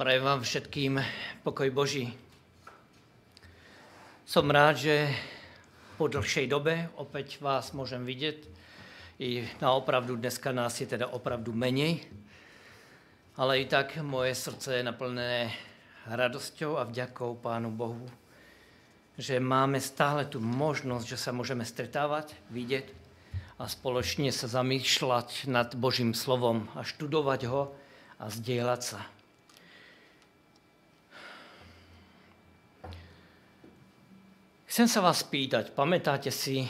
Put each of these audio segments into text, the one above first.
Prajem vám všetkým pokoj Boží. Som rád, že po dlhšej dobe opäť vás môžem vidieť. I na opravdu dneska nás je teda opravdu menej. Ale i tak moje srdce je naplnené radosťou a vďakou Pánu Bohu, že máme stále tu možnosť, že sa môžeme stretávať, vidieť a spoločne sa zamýšľať nad Božím slovom a študovať ho a zdieľať sa. Chcem sa vás pýtať, pamätáte si,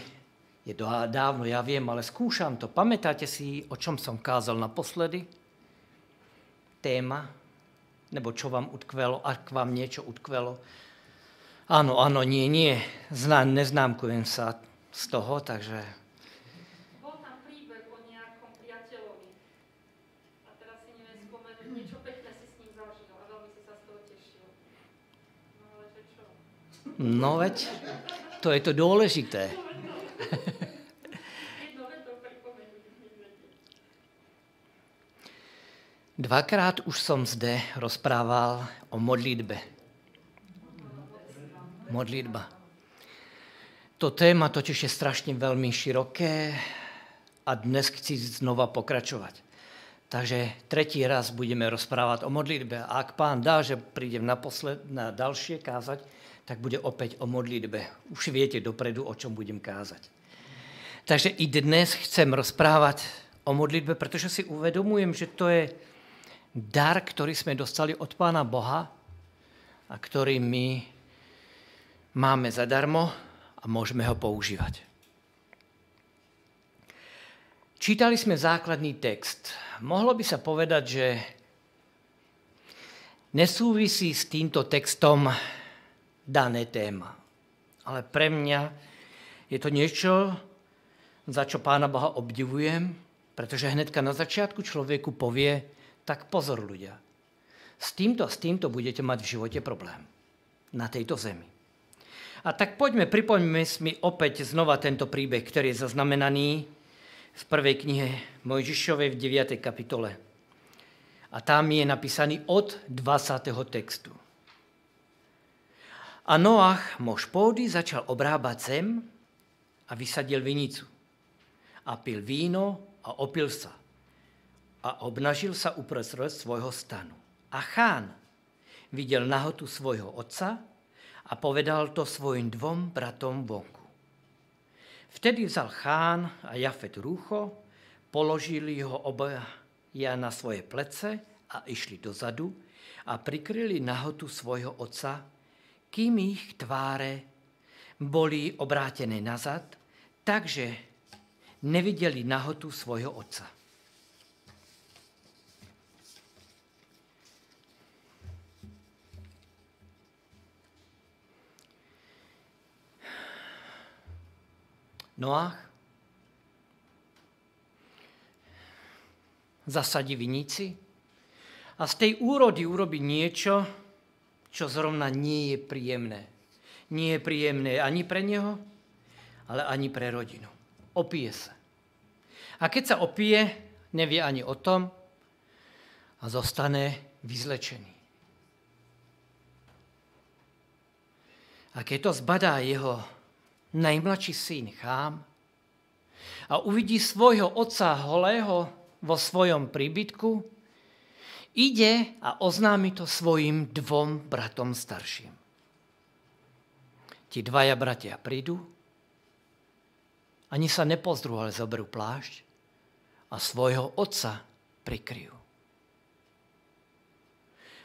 je to dávno, ja viem, ale skúšam to, pamätáte si, o čom som kázal naposledy? Téma? Nebo čo vám utkvelo, ak vám niečo utkvelo? Áno, áno, nie, nie, Znám, neznámkujem sa z toho, takže... Bol tam príbeh o nejakom priateľovi. A teraz si neviem spomenúť, niečo pekné si s ním zažil a veľmi si sa z toho tešil. No ale že čo? No veď, to je to dôležité. Dvakrát už som zde rozprával o modlitbe. Modlitba. To téma totiž je strašne veľmi široké a dnes chci znova pokračovať. Takže tretí raz budeme rozprávať o modlitbe. A ak pán dá, že prídem naposled, na ďalšie kázať, tak bude opäť o modlitbe. Už viete dopredu, o čom budem kázať. Takže i dnes chcem rozprávať o modlitbe, pretože si uvedomujem, že to je dar, ktorý sme dostali od Pána Boha a ktorý my máme zadarmo a môžeme ho používať. Čítali sme základný text. Mohlo by sa povedať, že nesúvisí s týmto textom dané téma. Ale pre mňa je to niečo, za čo Pána Boha obdivujem, pretože hnedka na začiatku človeku povie, tak pozor ľudia, s týmto a s týmto budete mať v živote problém na tejto zemi. A tak poďme, pripoňme si opäť znova tento príbeh, ktorý je zaznamenaný v prvej knihe Mojžišovej v 9. kapitole. A tam je napísaný od 20. textu. A Noach, mož pôdy, začal obrábať zem a vysadil vinicu. A pil víno a opil sa. A obnažil sa uprostred svojho stanu. A chán videl nahotu svojho otca a povedal to svojim dvom bratom vonku. Vtedy vzal chán a Jafet rúcho, položili ho obaja na svoje plece a išli dozadu a prikryli nahotu svojho otca kým ich tváre boli obrátené nazad, takže nevideli nahotu svojho otca. Noach zasadí vinici a z tej úrody urobí niečo, čo zrovna nie je príjemné. Nie je príjemné ani pre neho, ale ani pre rodinu. Opije sa. A keď sa opije, nevie ani o tom a zostane vyzlečený. A keď to zbadá jeho najmladší syn Chám a uvidí svojho otca holého vo svojom príbytku, ide a oznámi to svojim dvom bratom starším. Ti dvaja bratia prídu, ani sa nepozdru, ale zoberú plášť a svojho otca prikryjú.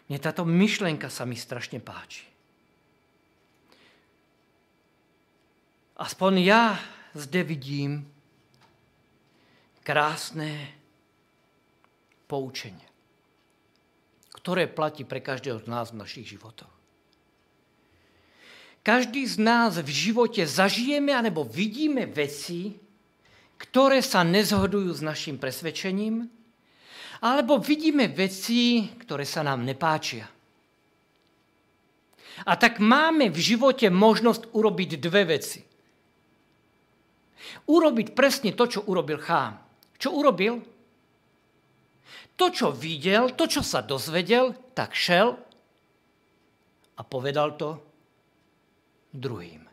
Mne táto myšlenka sa mi strašne páči. Aspoň ja zde vidím krásne poučenie ktoré platí pre každého z nás v našich životoch. Každý z nás v živote zažijeme alebo vidíme veci, ktoré sa nezhodujú s našim presvedčením, alebo vidíme veci, ktoré sa nám nepáčia. A tak máme v živote možnosť urobiť dve veci. Urobiť presne to, čo urobil chám. Čo urobil? To, čo videl, to, čo sa dozvedel, tak šel a povedal to druhým.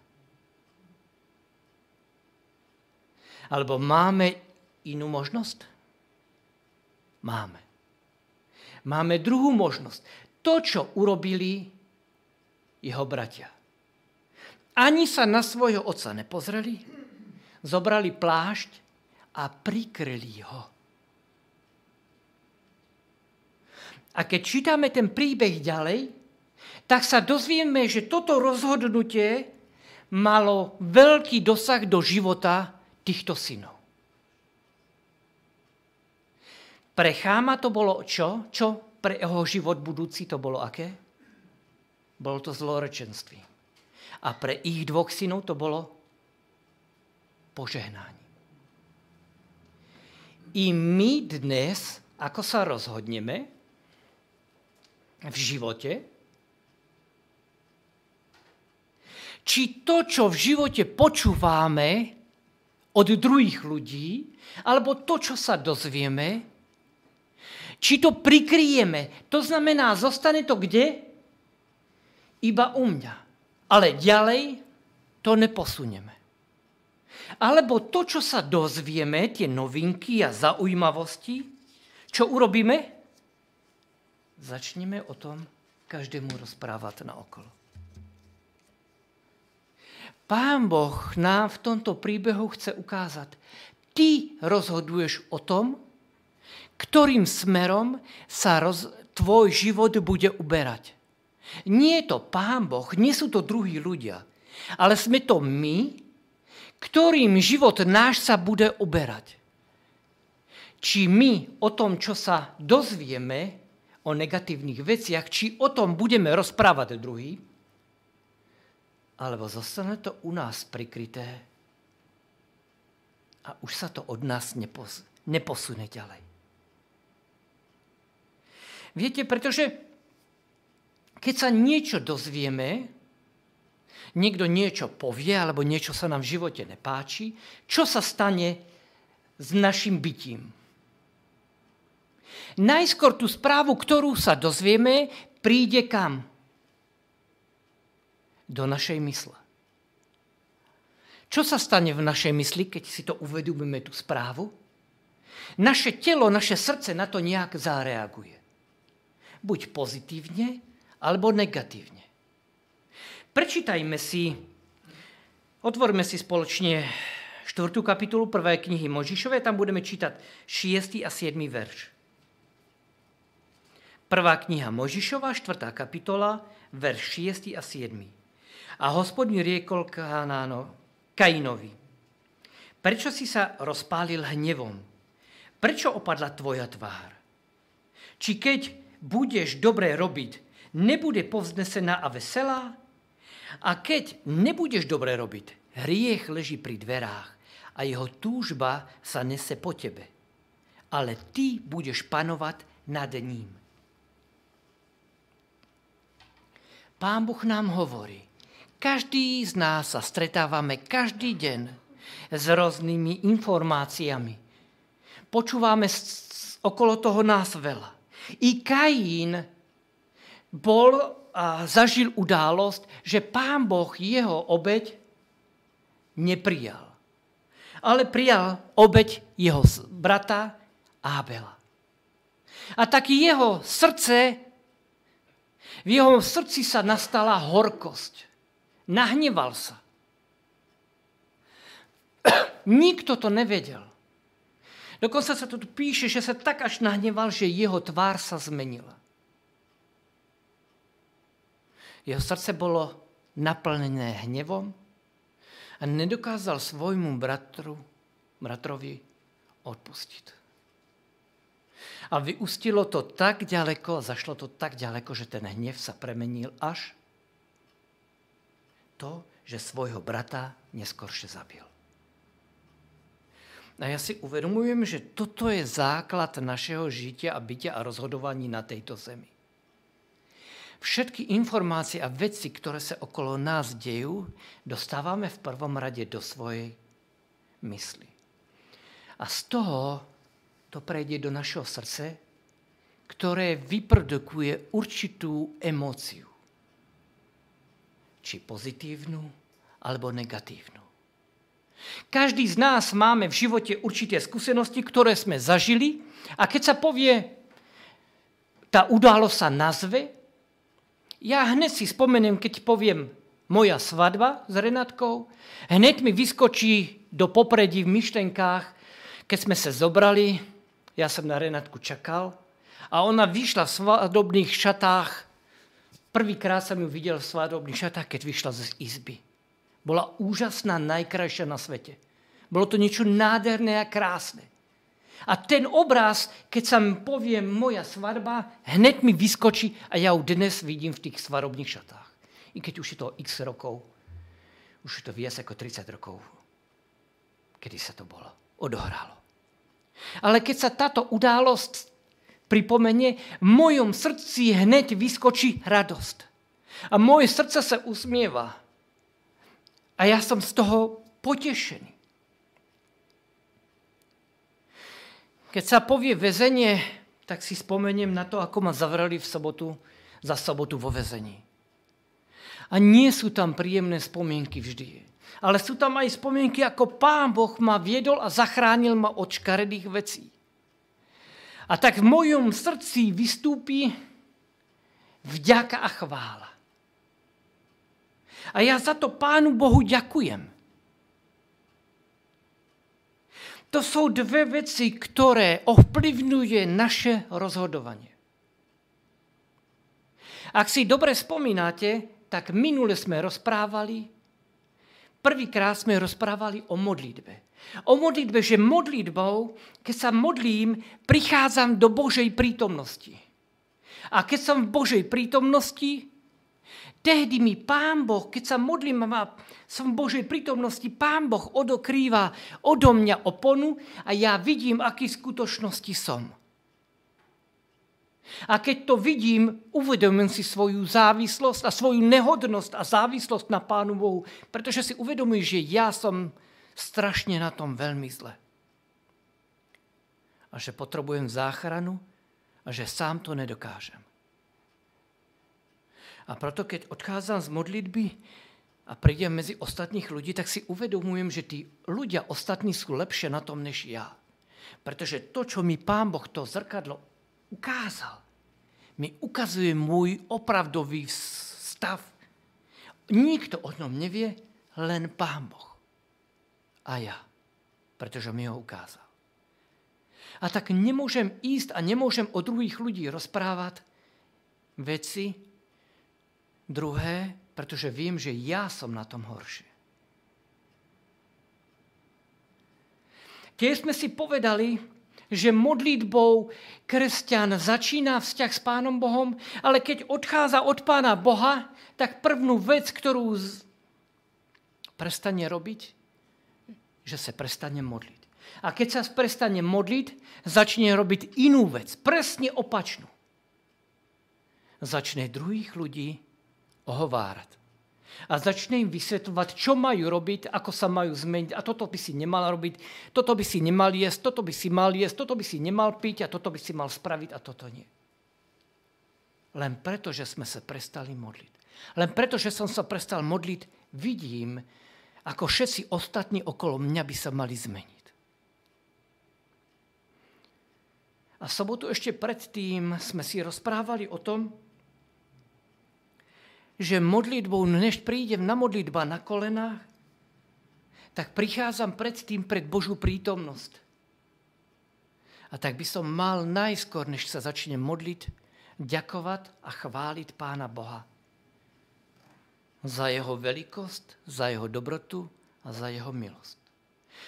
Alebo máme inú možnosť? Máme. Máme druhú možnosť. To, čo urobili jeho bratia. Ani sa na svojho otca nepozreli, zobrali plášť a prikryli ho. A keď čítame ten príbeh ďalej, tak sa dozvieme, že toto rozhodnutie malo veľký dosah do života týchto synov. Pre Cháma to bolo čo? Čo pre jeho život budúci to bolo aké? Bolo to zlorečenství. A pre ich dvoch synov to bolo požehnanie. I my dnes, ako sa rozhodneme v živote, či to, čo v živote počúvame od druhých ľudí, alebo to, čo sa dozvieme, či to prikryjeme. To znamená, zostane to kde? Iba u mňa. Ale ďalej to neposunieme. Alebo to, čo sa dozvieme, tie novinky a zaujímavosti, čo urobíme? Začneme o tom každému rozprávať na okolo. Pán Boh nám v tomto príbehu chce ukázať, ty rozhoduješ o tom, ktorým smerom sa roz, tvoj život bude uberať. Nie je to Pán Boh, nie sú to druhí ľudia, ale sme to my, ktorým život náš sa bude uberať. Či my o tom, čo sa dozvieme o negatívnych veciach, či o tom budeme rozprávať druhý, alebo zostane to u nás prikryté a už sa to od nás nepos- neposune ďalej. Viete, pretože keď sa niečo dozvieme, niekto niečo povie, alebo niečo sa nám v živote nepáči, čo sa stane s našim bytím? Najskôr tú správu, ktorú sa dozvieme, príde kam? do našej mysle. Čo sa stane v našej mysli, keď si to uvedomíme, tú správu? Naše telo, naše srdce na to nejak zareaguje. Buď pozitívne, alebo negatívne. Prečítajme si, otvorme si spoločne 4. kapitolu 1. knihy Možišové, tam budeme čítať 6. a 7. verš. Prvá kniha Možišova, 4. kapitola, verš 6. a 7. A hospodin riekol Kanáno, Kainovi, prečo si sa rozpálil hnevom? Prečo opadla tvoja tvár? Či keď budeš dobre robiť, nebude povznesená a veselá? A keď nebudeš dobre robiť, hriech leží pri dverách a jeho túžba sa nese po tebe. Ale ty budeš panovať nad ním. Pán Boh nám hovorí, každý z nás sa stretávame každý deň s rôznymi informáciami. Počúvame okolo toho nás veľa. I Kaín bol a zažil událosť, že pán Boh jeho obeď neprijal. Ale prijal obeď jeho brata Ábela. A tak jeho srdce, v jeho srdci sa nastala horkosť. Nahneval sa. Nikto to nevedel. Dokonca sa tu píše, že sa tak až nahneval, že jeho tvár sa zmenila. Jeho srdce bolo naplnené hnevom a nedokázal svojmu bratru, bratrovi odpustiť. A vyústilo to tak ďaleko, zašlo to tak ďaleko, že ten hnev sa premenil až to, že svojho brata neskoršie zabil. A ja si uvedomujem, že toto je základ našeho žitia a bytia a rozhodovaní na tejto zemi. Všetky informácie a veci, ktoré sa okolo nás dejú, dostávame v prvom rade do svojej mysli. A z toho to prejde do našeho srdce ktoré vyprodukuje určitú emóciu. Či pozitívnu, alebo negatívnu. Každý z nás máme v živote určité skúsenosti, ktoré sme zažili a keď sa povie, tá udalosť sa nazve, ja hneď si spomeniem, keď poviem moja svadba s Renatkou, hneď mi vyskočí do popredí v myšlenkách, keď sme sa zobrali, ja som na Renatku čakal a ona vyšla v svadobných šatách. Prvýkrát som ju videl v svadobných šatách, keď vyšla z izby. Bola úžasná, najkrajšia na svete. Bolo to niečo nádherné a krásne. A ten obraz, keď sa mi povie moja svadba, hneď mi vyskočí a ja ju dnes vidím v tých svadobných šatách. I keď už je to x rokov, už je to viac ako 30 rokov, kedy sa to bolo, odohralo. Ale keď sa táto událosť pripomenie, v mojom srdci hneď vyskočí radosť. A moje srdce sa usmieva. A ja som z toho potešený. Keď sa povie väzenie, tak si spomeniem na to, ako ma zavreli v sobotu, za sobotu vo väzení. A nie sú tam príjemné spomienky vždy. Ale sú tam aj spomienky, ako Pán Boh ma viedol a zachránil ma od škaredých vecí. A tak v mojom srdci vystúpi vďaka a chvála. A ja za to Pánu Bohu ďakujem. To sú dve veci, ktoré ovplyvňuje naše rozhodovanie. Ak si dobre spomínate, tak minule sme rozprávali, prvýkrát sme rozprávali o modlitbe. O modlitbe, že modlitbou, keď sa modlím, prichádzam do Božej prítomnosti. A keď som v Božej prítomnosti, Tehdy mi Pán Boh, keď sa modlím a som v Božej prítomnosti, Pán Boh odokrýva odo mňa oponu a ja vidím, aký v skutočnosti som. A keď to vidím, uvedomím si svoju závislosť a svoju nehodnosť a závislosť na Pánu Bohu, pretože si uvedomujem, že ja som strašne na tom veľmi zle. A že potrebujem záchranu a že sám to nedokážem. A proto, keď odchádzam z modlitby a prídem medzi ostatných ľudí, tak si uvedomujem, že tí ľudia ostatní sú lepšie na tom než ja. Pretože to, čo mi Pán Boh to zrkadlo ukázal, mi ukazuje môj opravdový stav. Nikto o ňom nevie, len Pán Boh. A ja, pretože mi ho ukázal. A tak nemôžem ísť a nemôžem o druhých ľudí rozprávať veci, Druhé, pretože viem, že ja som na tom horšie. Keď sme si povedali, že modlitbou kresťan začína vzťah s Pánom Bohom, ale keď odchádza od Pána Boha, tak prvnú vec, ktorú z... prestane robiť, že sa prestane modliť. A keď sa prestane modliť, začne robiť inú vec, presne opačnú. Začne druhých ľudí ohovárať. A začne im vysvetľovať, čo majú robiť, ako sa majú zmeniť. A toto by si nemal robiť, toto by si nemal jesť, toto by si mal jesť, toto by si nemal piť a toto by si mal spraviť a toto nie. Len preto, že sme sa prestali modliť. Len preto, že som sa prestal modliť, vidím, ako všetci ostatní okolo mňa by sa mali zmeniť. A sobotu ešte predtým sme si rozprávali o tom, že modlitbou, než prídem na modlitba na kolenách, tak prichádzam predtým pred Božú prítomnosť. A tak by som mal najskôr, než sa začnem modliť, ďakovať a chváliť Pána Boha. Za jeho veľkosť, za jeho dobrotu a za jeho milosť.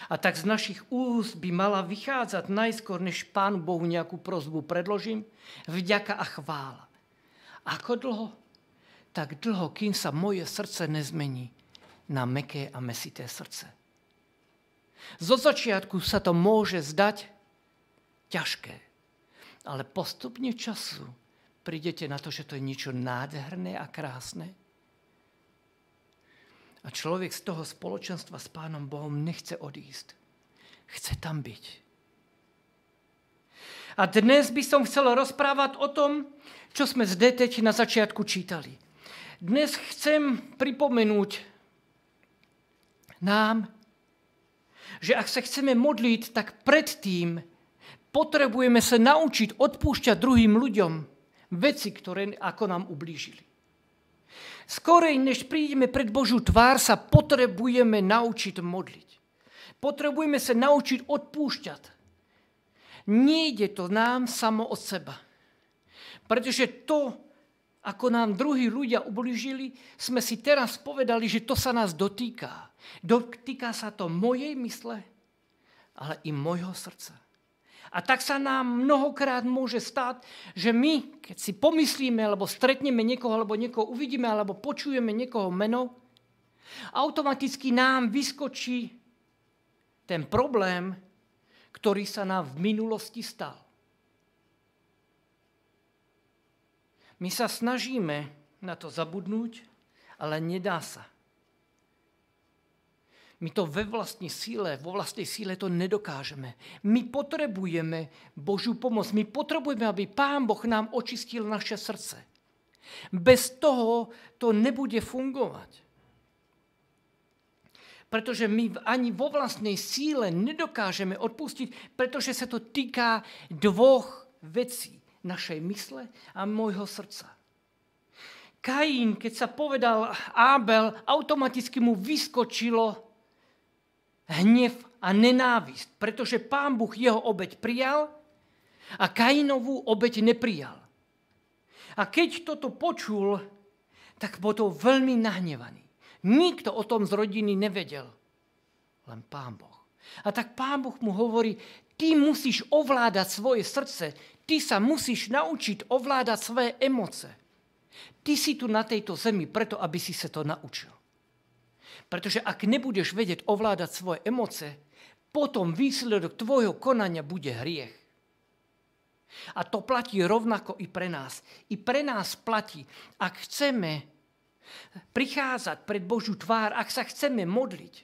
A tak z našich úst by mala vychádzať najskôr, než Pánu Bohu nejakú prozbu predložím, vďaka a chvála. Ako dlho? Tak dlho, kým sa moje srdce nezmení na meké a mesité srdce. Zo začiatku sa to môže zdať ťažké, ale postupne času prídete na to, že to je niečo nádherné a krásne. A človek z toho spoločenstva s Pánom Bohom nechce odísť. Chce tam byť. A dnes by som chcel rozprávať o tom, čo sme zde teď na začiatku čítali. Dnes chcem pripomenúť nám, že ak sa chceme modliť, tak predtým potrebujeme sa naučiť odpúšťať druhým ľuďom veci, ktoré ako nám ublížili. Skorej, než prídeme pred Božú tvár, sa potrebujeme naučiť modliť. Potrebujeme sa naučiť odpúšťať. Nejde to nám samo od seba. Pretože to, ako nám druhí ľudia ublížili, sme si teraz povedali, že to sa nás dotýka. Dotýka sa to mojej mysle, ale i mojho srdca. A tak sa nám mnohokrát môže stať, že my, keď si pomyslíme, alebo stretneme niekoho, alebo niekoho uvidíme, alebo počujeme niekoho meno, automaticky nám vyskočí ten problém, ktorý sa nám v minulosti stal. My sa snažíme na to zabudnúť, ale nedá sa. My to ve vlastní síle, vo vlastnej síle to nedokážeme. My potrebujeme Božiu pomoc. My potrebujeme, aby Pán Boh nám očistil naše srdce. Bez toho to nebude fungovať. Pretože my ani vo vlastnej síle nedokážeme odpustiť, pretože sa to týka dvoch vecí našej mysle a môjho srdca. Kain, keď sa povedal Ábel, automaticky mu vyskočilo hnev a nenávisť, pretože pán Boh jeho obeď prijal a Kainovú obeď neprijal. A keď toto počul, tak bol to veľmi nahnevaný. Nikto o tom z rodiny nevedel, len pán Boh. A tak pán Boh mu hovorí, ty musíš ovládať svoje srdce, Ty sa musíš naučiť ovládať svoje emoce. Ty si tu na tejto zemi preto, aby si sa to naučil. Pretože ak nebudeš vedieť ovládať svoje emoce, potom výsledok tvojho konania bude hriech. A to platí rovnako i pre nás. I pre nás platí, ak chceme prichádzať pred Božú tvár, ak sa chceme modliť,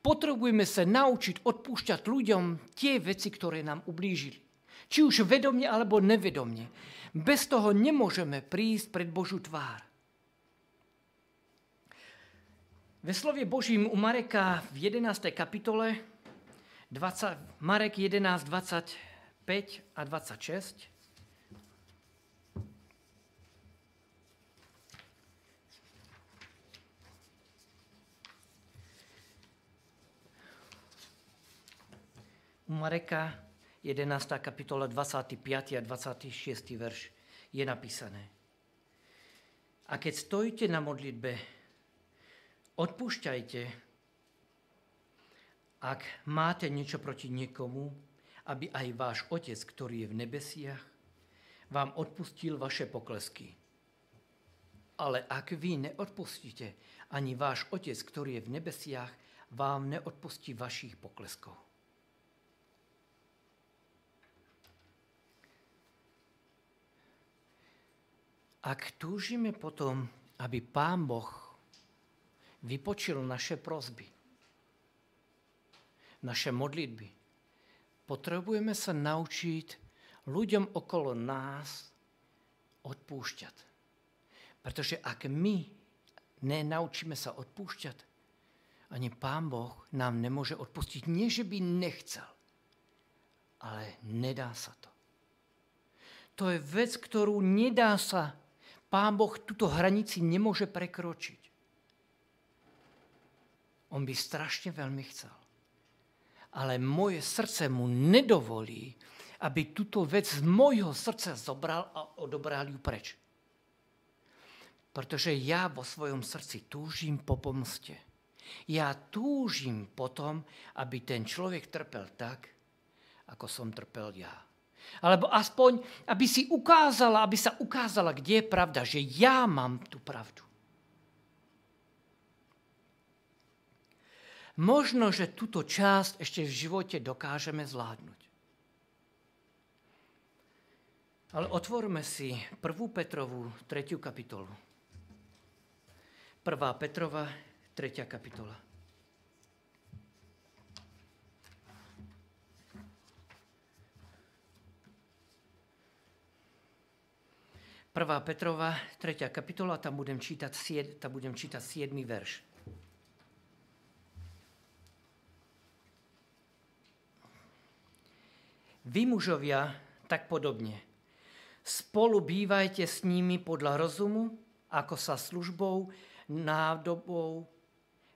potrebujeme sa naučiť odpúšťať ľuďom tie veci, ktoré nám ublížili. Či už vedomne alebo nevedomne. Bez toho nemôžeme prísť pred Božú tvár. Ve slově Božím u Mareka v 11. kapitole 20, Marek 11, 25 a 26 u Mareka 11. kapitola 25. a 26. verš je napísané. A keď stojíte na modlitbe, odpúšťajte, ak máte niečo proti niekomu, aby aj váš Otec, ktorý je v nebesiach, vám odpustil vaše poklesky. Ale ak vy neodpustíte, ani váš Otec, ktorý je v nebesiach, vám neodpustí vašich pokleskov. Ak túžime potom, aby Pán Boh vypočil naše prozby, naše modlitby, potrebujeme sa naučiť ľuďom okolo nás odpúšťať. Pretože ak my nenaučíme sa odpúšťať, ani Pán Boh nám nemôže odpustiť. Nie, že by nechcel, ale nedá sa to. To je vec, ktorú nedá sa Pán Boh túto hranici nemôže prekročiť. On by strašne veľmi chcel. Ale moje srdce mu nedovolí, aby túto vec z môjho srdca zobral a odobral ju preč. Pretože ja vo svojom srdci túžim po pomste. Ja túžim potom, aby ten človek trpel tak, ako som trpel ja. Alebo aspoň, aby si ukázala, aby sa ukázala, kde je pravda, že ja mám tú pravdu. Možno, že túto časť ešte v živote dokážeme zvládnuť. Ale otvorme si 1. Petrovú 3. kapitolu. 1. Petrova 3. kapitola. 1. Petrova, 3. kapitola, tam budem čítať, tam budem čítať 7. verš. Vy mužovia, tak podobne. Spolu bývajte s nimi podľa rozumu, ako sa službou, nádobou,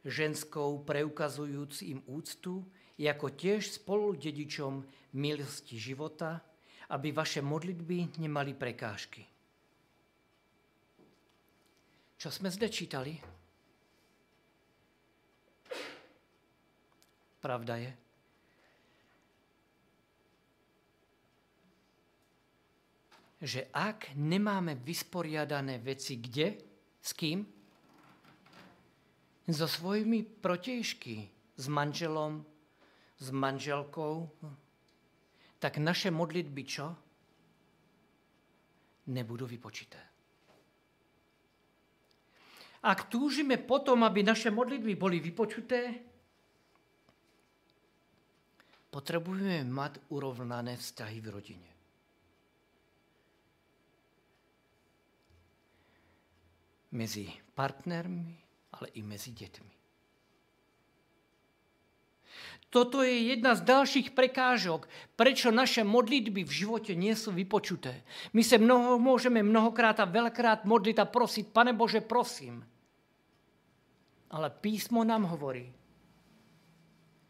ženskou preukazujúc im úctu, ako tiež spolu dedičom milosti života, aby vaše modlitby nemali prekážky. Čo sme zde čítali? Pravda je, že ak nemáme vysporiadané veci kde, s kým? So svojimi protižky, s manželom, s manželkou, tak naše modlitby čo? Nebudú vypočité. Ak túžime potom, aby naše modlitby boli vypočuté, potrebujeme mať urovnané vzťahy v rodine. Medzi partnermi, ale i medzi deťmi. Toto je jedna z ďalších prekážok, prečo naše modlitby v živote nie sú vypočuté. My sa mnoho, môžeme mnohokrát a veľkrát modliť a prosiť, Pane Bože, prosím. Ale písmo nám hovorí,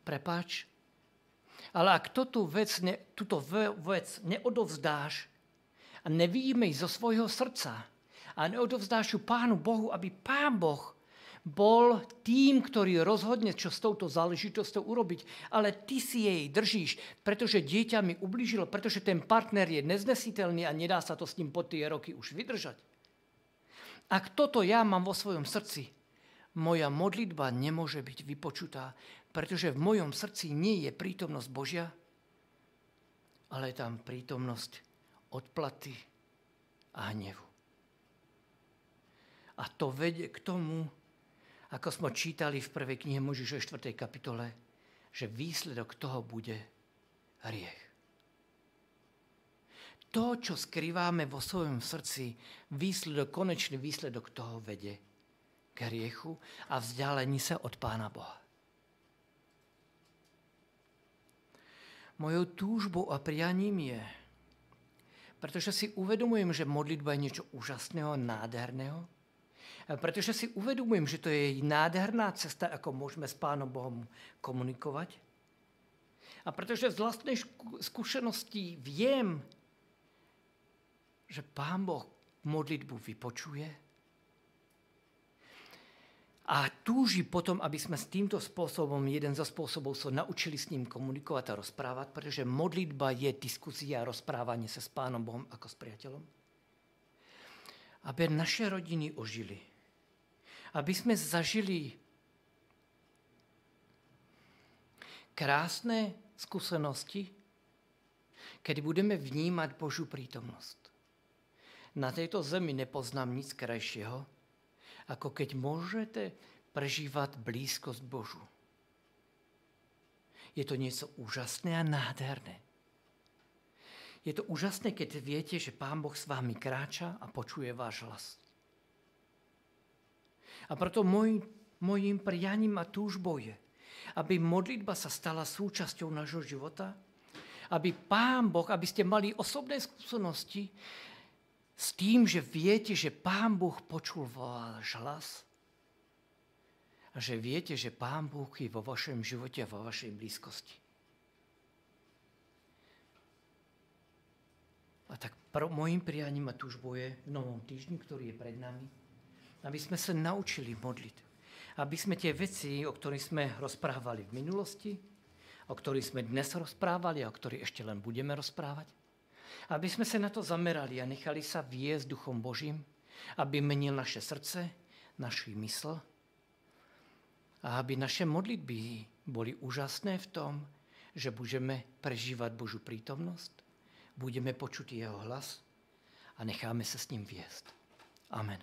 prepáč, ale ak túto vec, ne, túto vec neodovzdáš a nevidíme zo svojho srdca, a neodovzdáš ju Pánu Bohu, aby Pán Boh bol tým, ktorý rozhodne, čo s touto záležitosťou urobiť. Ale ty si jej držíš, pretože dieťa mi ublížilo, pretože ten partner je neznesiteľný a nedá sa to s ním po tie roky už vydržať. Ak toto ja mám vo svojom srdci, moja modlitba nemôže byť vypočutá, pretože v mojom srdci nie je prítomnosť Božia, ale je tam prítomnosť odplaty a hnevu. A to vedie k tomu, ako sme čítali v prvej knihe Možiše 4. kapitole, že výsledok toho bude hriech. To, čo skrývame vo svojom srdci, výsledok, konečný výsledok toho vede k hriechu a vzdialení sa od Pána Boha. Mojou túžbou a prianím je, pretože si uvedomujem, že modlitba je niečo úžasného, nádherného, pretože si uvedomujem, že to je nádherná cesta, ako môžeme s Pánom Bohom komunikovať. A pretože z vlastnej skúsenosti viem, že Pán Boh modlitbu vypočuje a túži potom, aby sme s týmto spôsobom, jeden zo spôsobov, sa so naučili s ním komunikovať a rozprávať, pretože modlitba je diskusia a rozprávanie sa s Pánom Bohom ako s priateľom. Aby naše rodiny ožili aby sme zažili krásne skúsenosti, kedy budeme vnímať Božú prítomnosť. Na tejto zemi nepoznám nic krajšieho, ako keď môžete prežívať blízkosť Božu. Je to niečo úžasné a nádherné. Je to úžasné, keď viete, že Pán Boh s vámi kráča a počuje váš hlas. A preto môj, môjim prianím a túžbou je, aby modlitba sa stala súčasťou nášho života, aby Pán Boh, aby ste mali osobné skúsenosti s tým, že viete, že Pán Boh počul váš hlas a že viete, že Pán Boh je vo vašom živote a vo vašej blízkosti. A tak môjim prianím a túžbou je v novom týždni, ktorý je pred nami, aby sme sa naučili modliť. Aby sme tie veci, o ktorých sme rozprávali v minulosti, o ktorých sme dnes rozprávali a o ktorých ešte len budeme rozprávať, aby sme sa na to zamerali a nechali sa viesť Duchom Božím, aby menil naše srdce, naši mysl a aby naše modlitby boli úžasné v tom, že budeme prežívať Božú prítomnosť, budeme počuť Jeho hlas a necháme sa s ním viesť. Amen.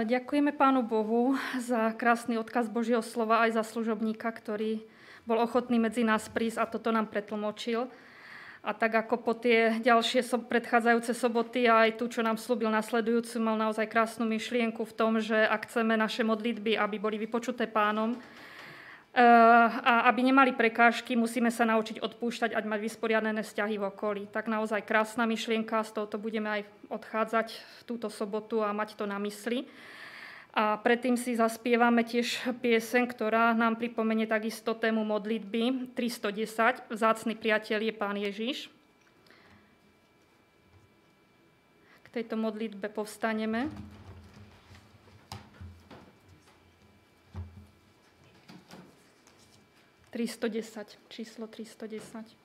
Ďakujeme Pánu Bohu za krásny odkaz Božieho slova aj za služobníka, ktorý bol ochotný medzi nás prísť a toto nám pretlmočil. A tak ako po tie ďalšie predchádzajúce soboty aj tu, čo nám slúbil nasledujúcu, mal naozaj krásnu myšlienku v tom, že ak chceme naše modlitby, aby boli vypočuté pánom, a aby nemali prekážky, musíme sa naučiť odpúšťať, ať mať vysporiadané vzťahy v okolí. Tak naozaj krásna myšlienka, z tohoto budeme aj odchádzať v túto sobotu a mať to na mysli. A predtým si zaspievame tiež piesen, ktorá nám pripomenie takisto tému modlitby 310. Vzácný priateľ je Pán Ježiš. K tejto modlitbe povstaneme. Tristodesať, číslo 310.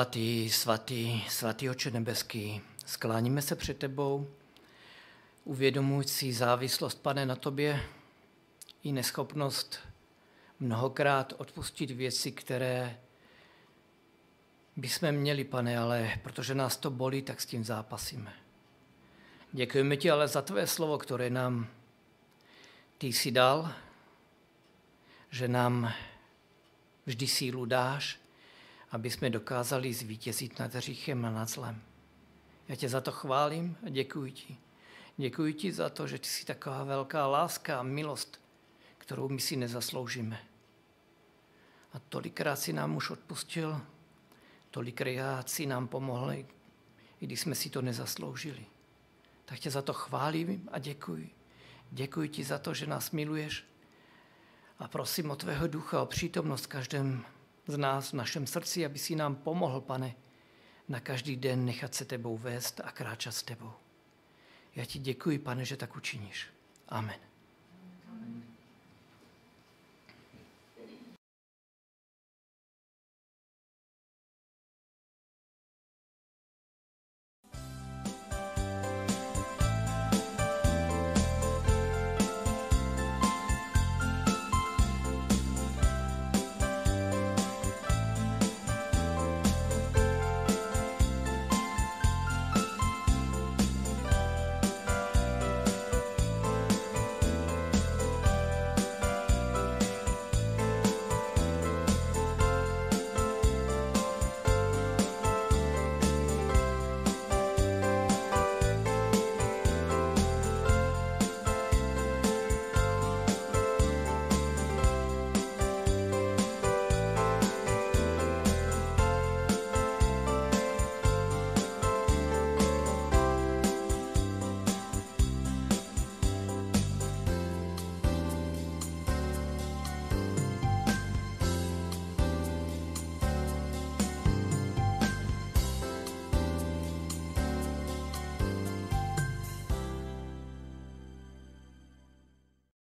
Svatý, svatý, svatý oče nebeský, skláníme se před tebou, uvědomující závislost, pane, na tobě i neschopnost mnohokrát odpustit věci, které bychom měli, pane, ale protože nás to bolí, tak s tím zápasíme. Děkujeme ti ale za tvé slovo, které nám ty si dal, že nám vždy sílu dáš, aby jsme dokázali zvítězit nad hříchem a nad zlem. Já tě za to chválím a děkuji ti. Děkuji ti za to, že ty jsi taková velká láska a milost, kterou my si nezasloužíme. A tolikrát si nám už odpustil, tolikrát si nám pomohl, i když jsme si to nezasloužili. Tak tě za to chválím a děkuji. Děkuji ti za to, že nás miluješ a prosím o tvého ducha, o přítomnost každém z nás v našem srdci, aby si nám pomohl, pane, na každý den nechat se tebou vést a kráčet s tebou. Já ti děkuji, pane, že tak učiníš. Amen.